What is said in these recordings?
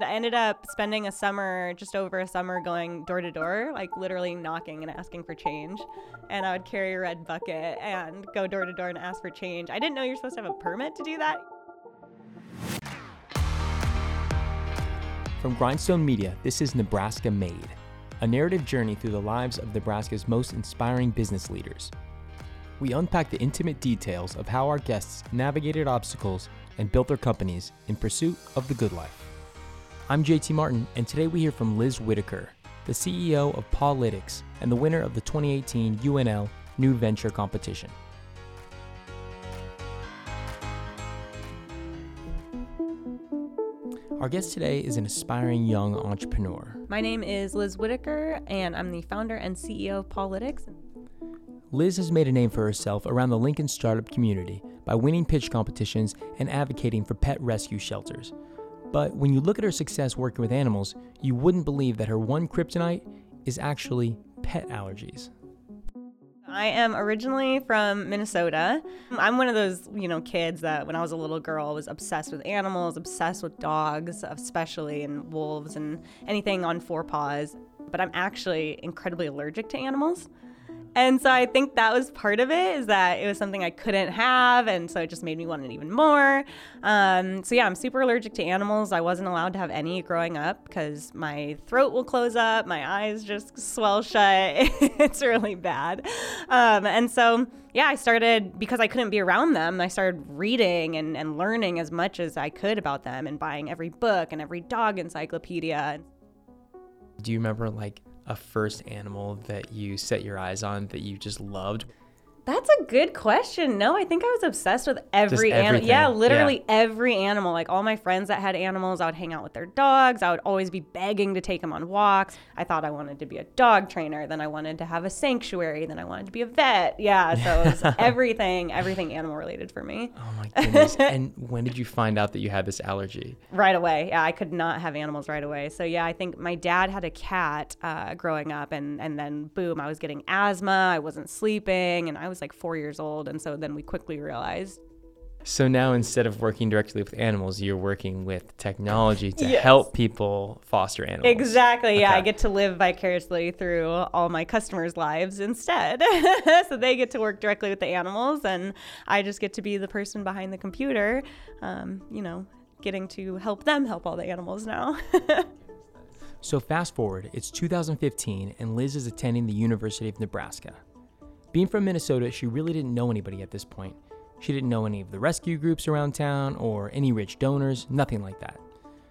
I ended up spending a summer, just over a summer, going door to door, like literally knocking and asking for change. And I would carry a red bucket and go door to door and ask for change. I didn't know you're supposed to have a permit to do that. From Grindstone Media, this is Nebraska Made, a narrative journey through the lives of Nebraska's most inspiring business leaders. We unpack the intimate details of how our guests navigated obstacles and built their companies in pursuit of the good life. I'm JT Martin, and today we hear from Lizz Whitacre, the CEO of Pawlytics and the winner of the 2018 UNL New Venture Competition. Our guest today is an aspiring young entrepreneur. My name is Lizz Whitacre, and I'm the founder and CEO of Pawlytics. Lizz has made a name for herself around the Lincoln startup community by winning pitch competitions and advocating for pet rescue shelters. But when you look at her success working with animals, you wouldn't believe that her one kryptonite is actually pet allergies. I am originally from Minnesota. I'm one of those, you know, kids that when I was a little girl was obsessed with animals, obsessed with dogs, especially and wolves and anything on four paws. But I'm actually incredibly allergic to animals. And so I think that was part of it is that it was something I couldn't have. And so it just made me want it even more. Um, so yeah, I'm super allergic to animals. I wasn't allowed to have any growing up because my throat will close up, my eyes just swell shut. it's really bad. Um, and so yeah, I started because I couldn't be around them. I started reading and, and learning as much as I could about them and buying every book and every dog encyclopedia. Do you remember like a first animal that you set your eyes on that you just loved? That's a good question. No, I think I was obsessed with every animal. Yeah, literally Yeah. every animal. Like all my friends that had animals, I would hang out with their dogs. I would always be begging to take them on walks. I thought I wanted to be a dog trainer. Then I wanted to have a sanctuary. Then I wanted to be a vet. Yeah, so it was everything, everything animal related for me. Oh my goodness. and when did you find out that you had this allergy? Right away. Yeah, I could not have animals right away. So yeah, I think my dad had a cat uh, growing up, and and then boom, I was getting asthma. I wasn't sleeping, and I was like four years old, and so then we quickly realized. So now instead of working directly with animals, you're working with technology to Yes. help people foster animals. Exactly. Yeah, I get to live vicariously through all my customers' lives instead. so they get to work directly with the animals, and I just get to be the person behind the computer. Um, you know, getting to help them help all the animals now. So fast forward, it's 2015 and Lizz is attending the University of Nebraska. Being from Minnesota, she really didn't know anybody at this point. She didn't know any of the rescue groups around town or any rich donors, nothing like that.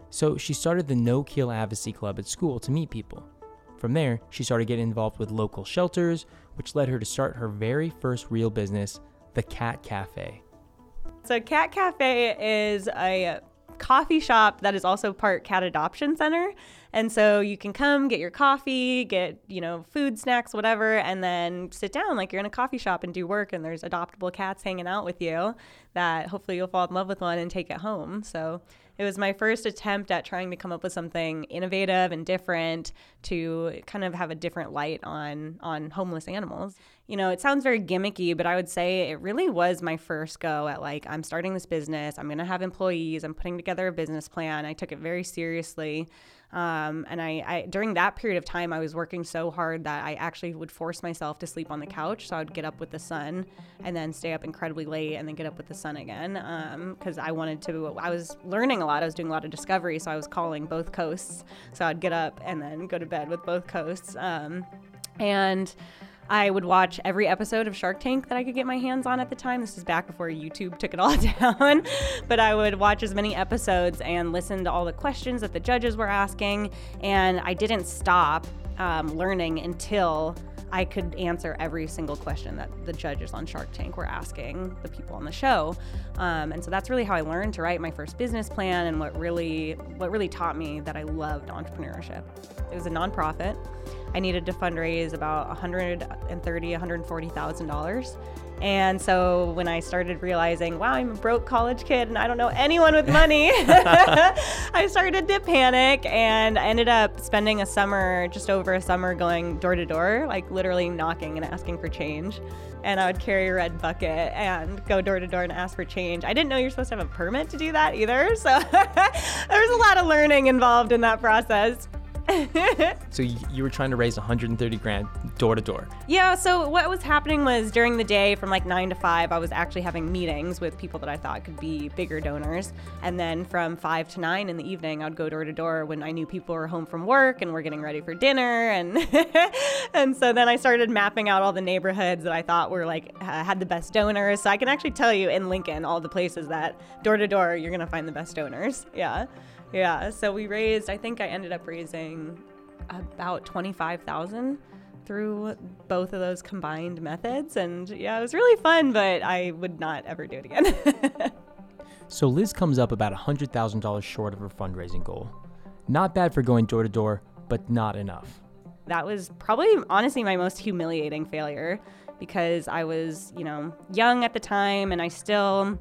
So she started the No Kill Advocacy Club at school to meet people. From there, she started getting involved with local shelters, which led her to start her very first real business, the Cat Cafe. So, Cat Cafe is a coffee shop that is also part cat adoption center. And so you can come get your coffee, get, you know, food, snacks, whatever, and then sit down like you're in a coffee shop and do work. And there's adoptable cats hanging out with you that hopefully you'll fall in love with one and take it home. So, it was my first attempt at trying to come up with something innovative and different to kind of have a different light on on homeless animals. You know, it sounds very gimmicky, but I would say it really was my first go at like I'm starting this business, I'm going to have employees, I'm putting together a business plan. I took it very seriously. Um, and I, I during that period of time I was working so hard that I actually would force myself to sleep on the couch. So I would get up with the sun and then stay up incredibly late and then get up with the sun again because I wanted to. I was learning a lot. I was doing a lot of discovery, so I was calling both coasts. So I'd get up and then go to bed with both coasts. Um, and I would watch every episode of Shark Tank that I could get my hands on at the time. This is back before YouTube took it all down. but I would watch as many episodes and listen to all the questions that the judges were asking. And I didn't stop um, learning until I could answer every single question that the judges on Shark Tank were asking the people on the show. Um, and so that's really how I learned to write my first business plan and what really what really taught me that I loved entrepreneurship. It was a nonprofit. I needed to fundraise about 130, 140 thousand dollars. And so when I started realizing, wow, I'm a broke college kid and I don't know anyone with money, I started to panic and I ended up spending a summer, just over a summer, going door to door, like literally knocking and asking for change. And I would carry a red bucket and go door to door and ask for change. I didn't know you're supposed to have a permit to do that either. So there was a lot of learning involved in that process. so you were trying to raise 130 grand door to door. Yeah. So what was happening was during the day from like nine to five, I was actually having meetings with people that I thought could be bigger donors, and then from five to nine in the evening, I'd go door to door when I knew people were home from work and were getting ready for dinner, and and so then I started mapping out all the neighborhoods that I thought were like had the best donors. So I can actually tell you in Lincoln all the places that door to door you're gonna find the best donors. Yeah. Yeah, so we raised, I think I ended up raising about 25,000 through both of those combined methods. And yeah, it was really fun, but I would not ever do it again. so Lizz comes up about $100,000 short of her fundraising goal. Not bad for going door to door, but not enough. That was probably, honestly, my most humiliating failure because I was, you know, young at the time and I still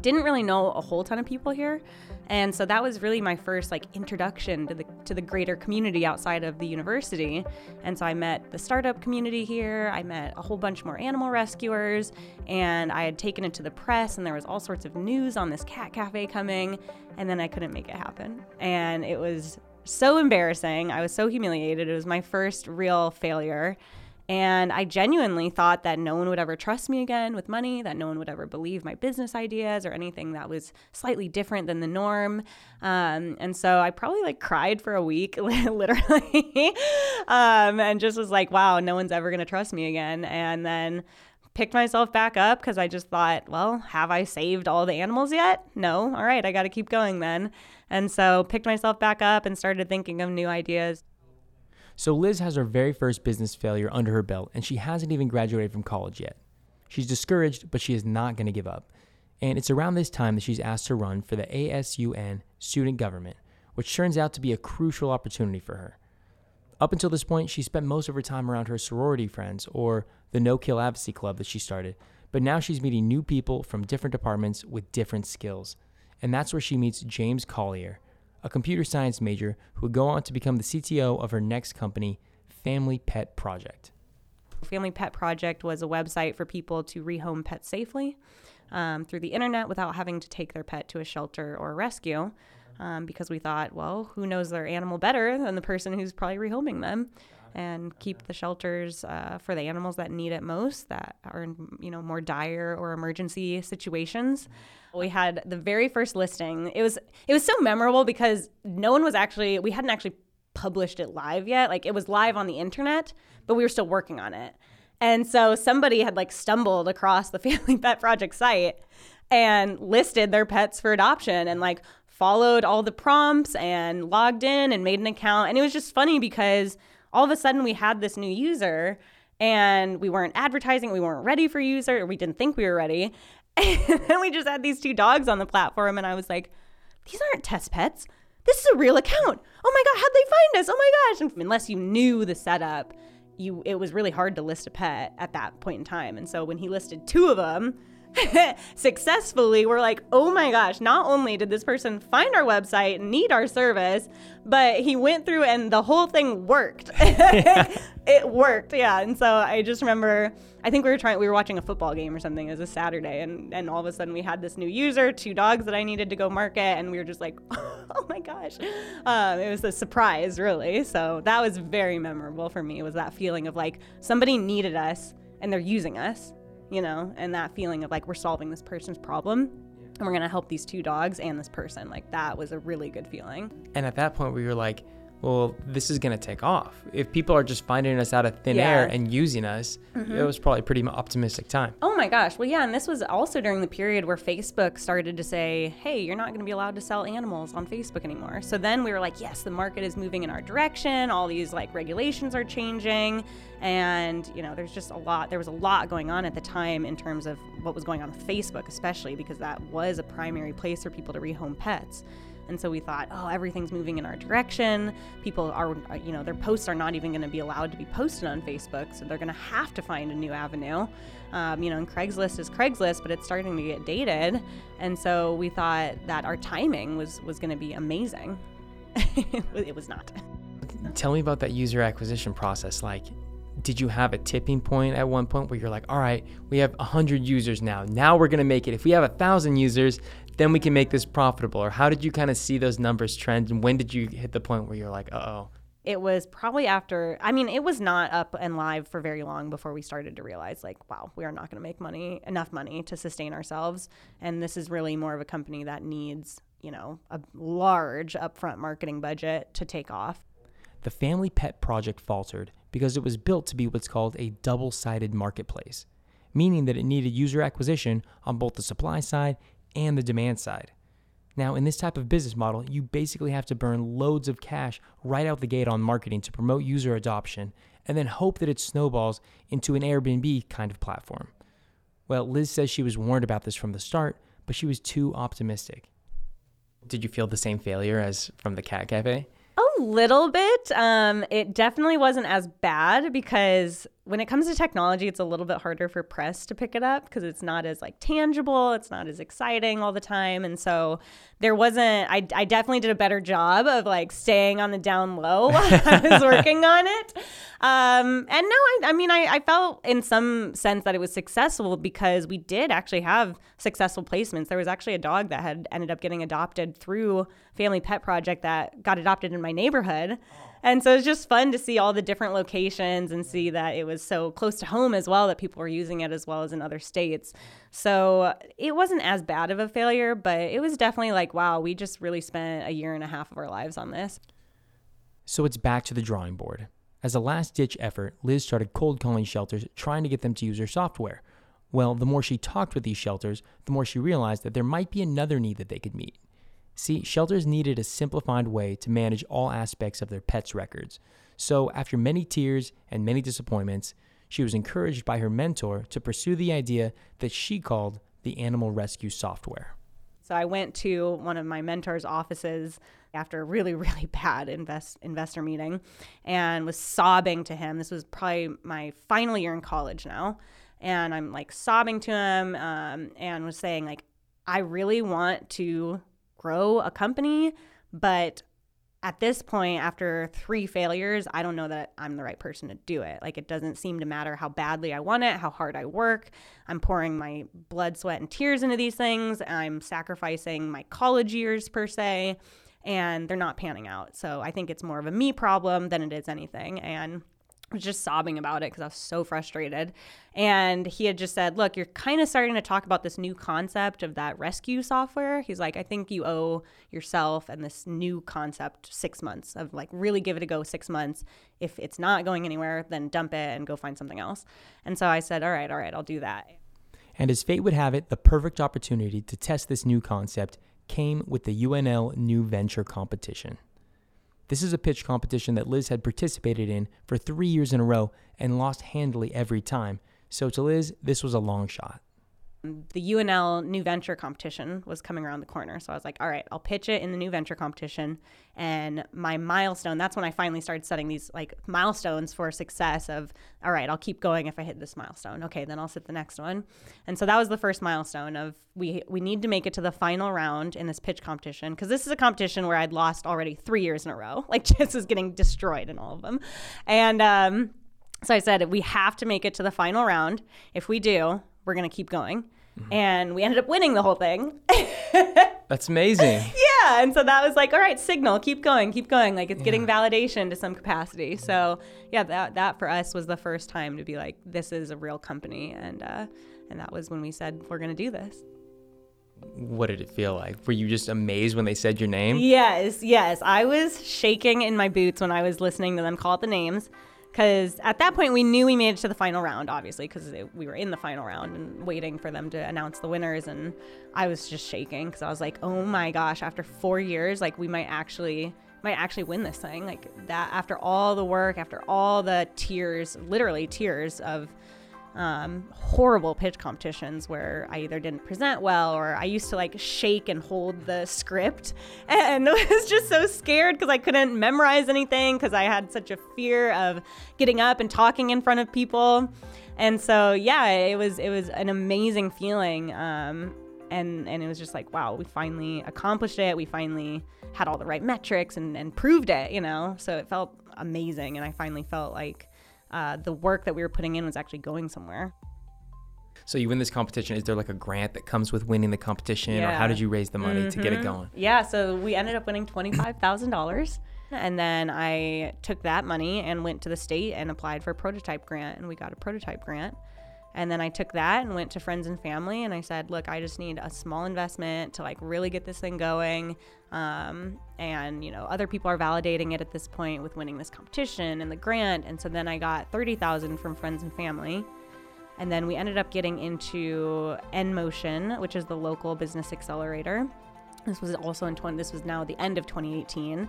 didn't really know a whole ton of people here. And so that was really my first like introduction to the to the greater community outside of the university. And so I met the startup community here. I met a whole bunch more animal rescuers and I had taken it to the press and there was all sorts of news on this cat cafe coming and then I couldn't make it happen. And it was so embarrassing. I was so humiliated. It was my first real failure. And I genuinely thought that no one would ever trust me again with money, that no one would ever believe my business ideas or anything that was slightly different than the norm. Um, and so I probably like cried for a week, literally, um, and just was like, wow, no one's ever going to trust me again. And then picked myself back up because I just thought, well, have I saved all the animals yet? No. All right, I got to keep going then. And so picked myself back up and started thinking of new ideas. So Lizz has her very first business failure under her belt, and she hasn't even graduated from college yet. She's discouraged, but she is not going to give up. And it's around this time that she's asked to run for the ASUN student government, which turns out to be a crucial opportunity for her. Up until this point, she spent most of her time around her sorority friends or the No Kill Advocacy Club that she started, but now she's meeting new people from different departments with different skills. And that's where she meets James Collier, a computer science major who would go on to become the CTO of her next company, Family Pet Project. Family Pet Project was a website for people to rehome pets safely um, through the internet without having to take their pet to a shelter or a rescue. Um, because we thought, well, who knows their animal better than the person who's probably rehoming them? And keep the shelters uh, for the animals that need it most, that are in you know more dire or emergency situations. We had the very first listing. It was it was so memorable because no one was actually we hadn't actually published it live yet. Like it was live on the internet, but we were still working on it. And so somebody had like stumbled across the Family Pet Project site and listed their pets for adoption and like followed all the prompts and logged in and made an account. And it was just funny because all of a sudden we had this new user and we weren't advertising, we weren't ready for user, or we didn't think we were ready. And then we just had these two dogs on the platform, and I was like, these aren't test pets. This is a real account. Oh my god, how'd they find us? Oh my gosh. And unless you knew the setup, you it was really hard to list a pet at that point in time. And so when he listed two of them, successfully, we're like, oh my gosh, not only did this person find our website, need our service, but he went through and the whole thing worked. it worked, yeah. And so I just remember, I think we were trying, we were watching a football game or something as a Saturday, and, and all of a sudden we had this new user, two dogs that I needed to go market, and we were just like, oh my gosh. Um, it was a surprise, really. So that was very memorable for me, was that feeling of like somebody needed us and they're using us you know, and that feeling of like we're solving this person's problem and we're going to help these two dogs and this person. Like that was a really good feeling. And at that point, we were like, well, this is going to take off. If people are just finding us out of thin yeah. air and using us, mm-hmm. it was probably a pretty optimistic time. Oh my gosh. Well, yeah. And this was also during the period where Facebook started to say, hey, you're not going to be allowed to sell animals on Facebook anymore. So then we were like, yes, the market is moving in our direction. All these like regulations are changing. And, you know, there's just a lot, there was a lot going on at the time in terms of what was going on with Facebook, especially because that was a primary place for people to rehome pets. And so we thought, oh, everything's moving in our direction. People are, you know, their posts are not even going to be allowed to be posted on Facebook. So they're going to have to find a new avenue. Um, you know, and Craigslist is Craigslist, but it's starting to get dated. And so we thought that our timing was, was going to be amazing. it was not. Tell me about that user acquisition process. Like, did you have a tipping point at one point where you're like, all right, we have 100 users now. Now we're going to make it. If we have a 1,000 users, then we can make this profitable? Or how did you kind of see those numbers trend? And when did you hit the point where you're like, uh oh? It was probably after, I mean, it was not up and live for very long before we started to realize, like, wow, we are not going to make money, enough money to sustain ourselves. And this is really more of a company that needs, you know, a large upfront marketing budget to take off. The family pet project faltered because it was built to be what's called a double sided marketplace, meaning that it needed user acquisition on both the supply side and the demand side. Now, in this type of business model, you basically have to burn loads of cash right out the gate on marketing to promote user adoption and then hope that it snowballs into an Airbnb kind of platform. Well, Lizz says she was warned about this from the start, but she was too optimistic. Did you feel the same failure as from the Cat Cafe? A little bit. Um, it definitely wasn't as bad because when it comes to technology, it's a little bit harder for press to pick it up because it's not as like tangible, it's not as exciting all the time, and so there wasn't. I, I definitely did a better job of like staying on the down low while I was working on it. Um, and no, I, I mean, I, I felt in some sense that it was successful because we did actually have successful placements. There was actually a dog that had ended up getting adopted through Family Pet Project that got adopted in my neighborhood. And so it's just fun to see all the different locations and see that it was so close to home as well that people were using it as well as in other states. So it wasn't as bad of a failure, but it was definitely like, wow, we just really spent a year and a half of our lives on this. So it's back to the drawing board. As a last ditch effort, Lizz started cold calling shelters trying to get them to use her software. Well, the more she talked with these shelters, the more she realized that there might be another need that they could meet. See, shelters needed a simplified way to manage all aspects of their pets' records. So, after many tears and many disappointments, she was encouraged by her mentor to pursue the idea that she called the animal rescue software. So I went to one of my mentor's offices after a really, really bad invest, investor meeting and was sobbing to him. This was probably my final year in college now. And I'm like sobbing to him um, and was saying, like, I really want to grow a company, but at this point, after three failures, I don't know that I'm the right person to do it. Like, it doesn't seem to matter how badly I want it, how hard I work. I'm pouring my blood, sweat, and tears into these things. I'm sacrificing my college years, per se, and they're not panning out. So I think it's more of a me problem than it is anything. And was just sobbing about it because I was so frustrated. And he had just said, Look, you're kind of starting to talk about this new concept of that rescue software. He's like, I think you owe yourself and this new concept six months of like really give it a go six months. If it's not going anywhere, then dump it and go find something else. And so I said, All right, all right, I'll do that. And as fate would have it, the perfect opportunity to test this new concept came with the UNL New Venture Competition. This is a pitch competition that Lizz had participated in for three years in a row and lost handily every time. So to Lizz, this was a long shot the UNL new venture competition was coming around the corner. So I was like, all right, I'll pitch it in the new venture competition. And my milestone, that's when I finally started setting these like milestones for success of, all right, I'll keep going if I hit this milestone. Okay, then I'll set the next one. And so that was the first milestone of we we need to make it to the final round in this pitch competition because this is a competition where I'd lost already three years in a row. Like just was getting destroyed in all of them. And um, so I said, we have to make it to the final round. If we do, we're going to keep going. Mm-hmm. And we ended up winning the whole thing. That's amazing. yeah. And so that was like, all right, signal, keep going, keep going. Like it's yeah. getting validation to some capacity. So yeah, that, that for us was the first time to be like, this is a real company. And, uh, and that was when we said, we're going to do this. What did it feel like? Were you just amazed when they said your name? Yes, yes. I was shaking in my boots when I was listening to them call it the names because at that point we knew we made it to the final round obviously because we were in the final round and waiting for them to announce the winners and i was just shaking because i was like oh my gosh after four years like we might actually might actually win this thing. Like that after all the work after all the tears literally tears of um, horrible pitch competitions where I either didn't present well or I used to like shake and hold the script and I was just so scared because I couldn't memorize anything because I had such a fear of getting up and talking in front of people. And so yeah, it was it was an amazing feeling. Um, and and it was just like wow, we finally accomplished it. We finally had all the right metrics and, and proved it, you know. So it felt amazing, and I finally felt like uh, the work that we were putting in was actually going somewhere. So you win this competition. Is there like a grant that comes with winning the competition, yeah. or how did you raise the money mm-hmm. to get it mm-hmm. going? Yeah, so we ended up winning twenty five thousand dollars, and then I took that money and went to the state and applied for a prototype grant, and we got a prototype grant. And then I took that and went to friends and family and I said, look, I just need a small investment to like really get this thing going. Um, and, you know, other people are validating it at this point with winning this competition and the grant. And so then I got 30,000 from friends and family. And then we ended up getting into NMotion, which is the local business accelerator. This was also in 20, this was now the end of 2018.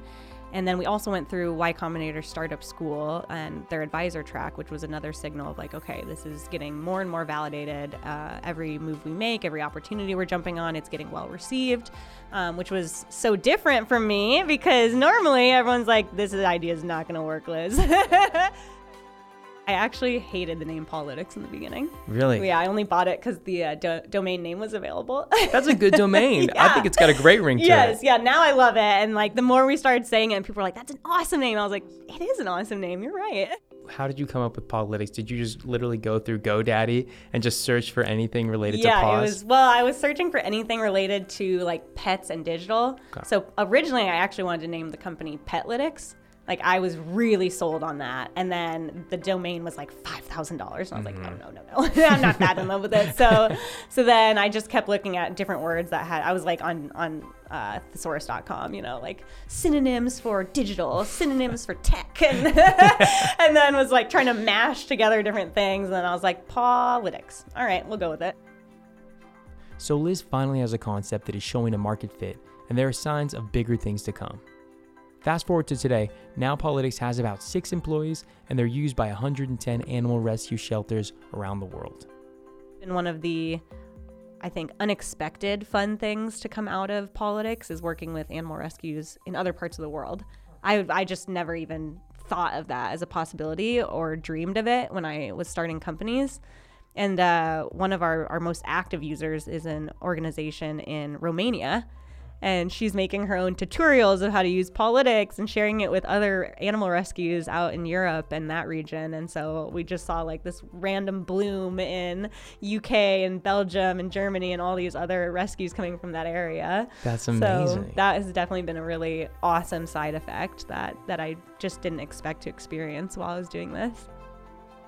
And then we also went through Y Combinator Startup School and their advisor track, which was another signal of like, okay, this is getting more and more validated. Uh, every move we make, every opportunity we're jumping on, it's getting well received, um, which was so different from me because normally everyone's like, this idea is not going to work, Lizz. I actually hated the name Pawlytics in the beginning. Really? Yeah, I only bought it because the uh, do- domain name was available. That's a good domain. yeah. I think it's got a great ring to yes, it. Yes, yeah. Now I love it, and like the more we started saying it, and people were like, "That's an awesome name." I was like, "It is an awesome name. You're right." How did you come up with Pawlytics? Did you just literally go through GoDaddy and just search for anything related yeah, to paws? Yeah, it was. Well, I was searching for anything related to like pets and digital. Okay. So originally, I actually wanted to name the company Petlytics like I was really sold on that, and then the domain was like five thousand dollars, and I was mm-hmm. like, no, no, no, no, I'm not that in love with it. So, so then I just kept looking at different words that had. I was like on on uh, thesaurus.com, you know, like synonyms for digital, synonyms for tech, and and then was like trying to mash together different things, and then I was like, Pawlytics. All right, we'll go with it. So Lizz finally has a concept that is showing a market fit, and there are signs of bigger things to come. Fast forward to today, now Pawlytics has about six employees and they're used by 110 animal rescue shelters around the world. And one of the, I think, unexpected fun things to come out of Pawlytics is working with animal rescues in other parts of the world. I, I just never even thought of that as a possibility or dreamed of it when I was starting companies. And uh, one of our, our most active users is an organization in Romania and she's making her own tutorials of how to use Pawlytics and sharing it with other animal rescues out in Europe and that region. And so we just saw like this random bloom in UK and Belgium and Germany and all these other rescues coming from that area. That's amazing. So that has definitely been a really awesome side effect that that I just didn't expect to experience while I was doing this.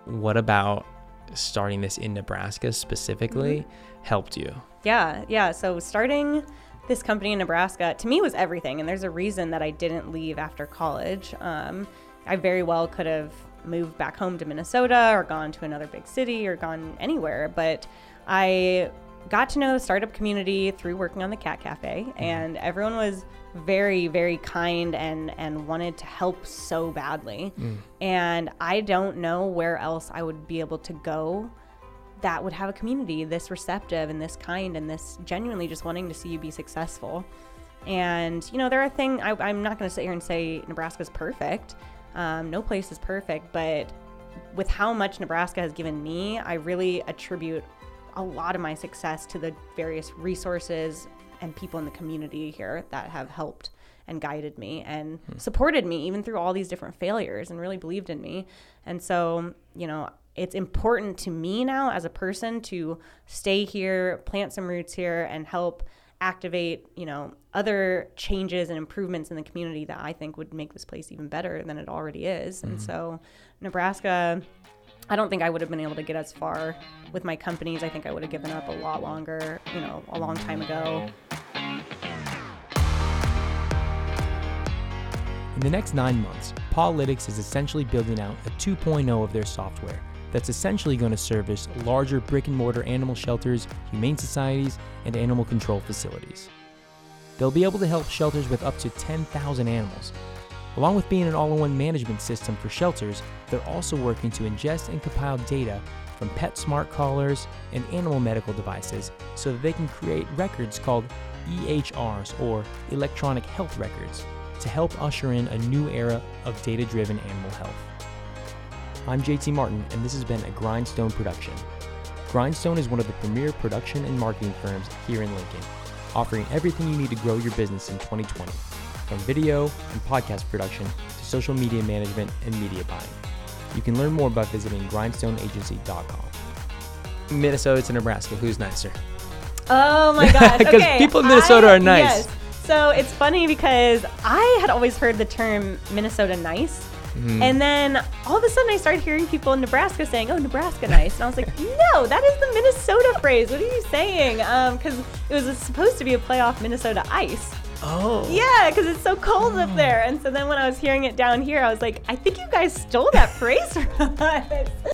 What about starting this in Nebraska specifically mm-hmm. helped you? Yeah, yeah. So starting this company in Nebraska to me was everything. And there's a reason that I didn't leave after college. Um, I very well could have moved back home to Minnesota or gone to another big city or gone anywhere. But I got to know the startup community through working on the Cat Cafe, mm-hmm. and everyone was very, very kind and and wanted to help so badly. Mm. And I don't know where else I would be able to go that would have a community this receptive and this kind and this genuinely just wanting to see you be successful. And, you know, there are things, I, am not going to sit here and say Nebraska's perfect. Um, no place is perfect, but with how much Nebraska has given me, I really attribute a lot of my success to the various resources and people in the community here that have helped and guided me and hmm. supported me even through all these different failures and really believed in me. And so, you know, it's important to me now as a person to stay here, plant some roots here, and help activate, you know, other changes and improvements in the community that I think would make this place even better than it already is. Mm-hmm. And so, Nebraska, I don't think I would have been able to get as far with my companies. I think I would have given up a lot longer, you know, a long time ago. In the next nine months, Pawlytics is essentially building out a 2.0 of their software that's essentially going to service larger brick and mortar animal shelters, humane societies, and animal control facilities. They'll be able to help shelters with up to 10,000 animals. Along with being an all in one management system for shelters, they're also working to ingest and compile data from pet smart collars and animal medical devices so that they can create records called EHRs or electronic health records to help usher in a new era of data driven animal health. I'm JT Martin, and this has been a Grindstone production. Grindstone is one of the premier production and marketing firms here in Lincoln, offering everything you need to grow your business in 2020, from video and podcast production to social media management and media buying. You can learn more by visiting grindstoneagency.com. Minnesota to Nebraska, who's nicer? Oh my gosh. Because okay. people in Minnesota I- are nice. Yes. So it's funny because I had always heard the term Minnesota nice. Mm-hmm. And then all of a sudden I started hearing people in Nebraska saying, oh, Nebraska nice. And I was like, no, that is the Minnesota phrase. What are you saying? Because it was supposed to be a play off Minnesota ice. Oh. Yeah, because it's so cold up there. And so then when I was hearing it down here, I was like, I think you guys stole that phrase from us.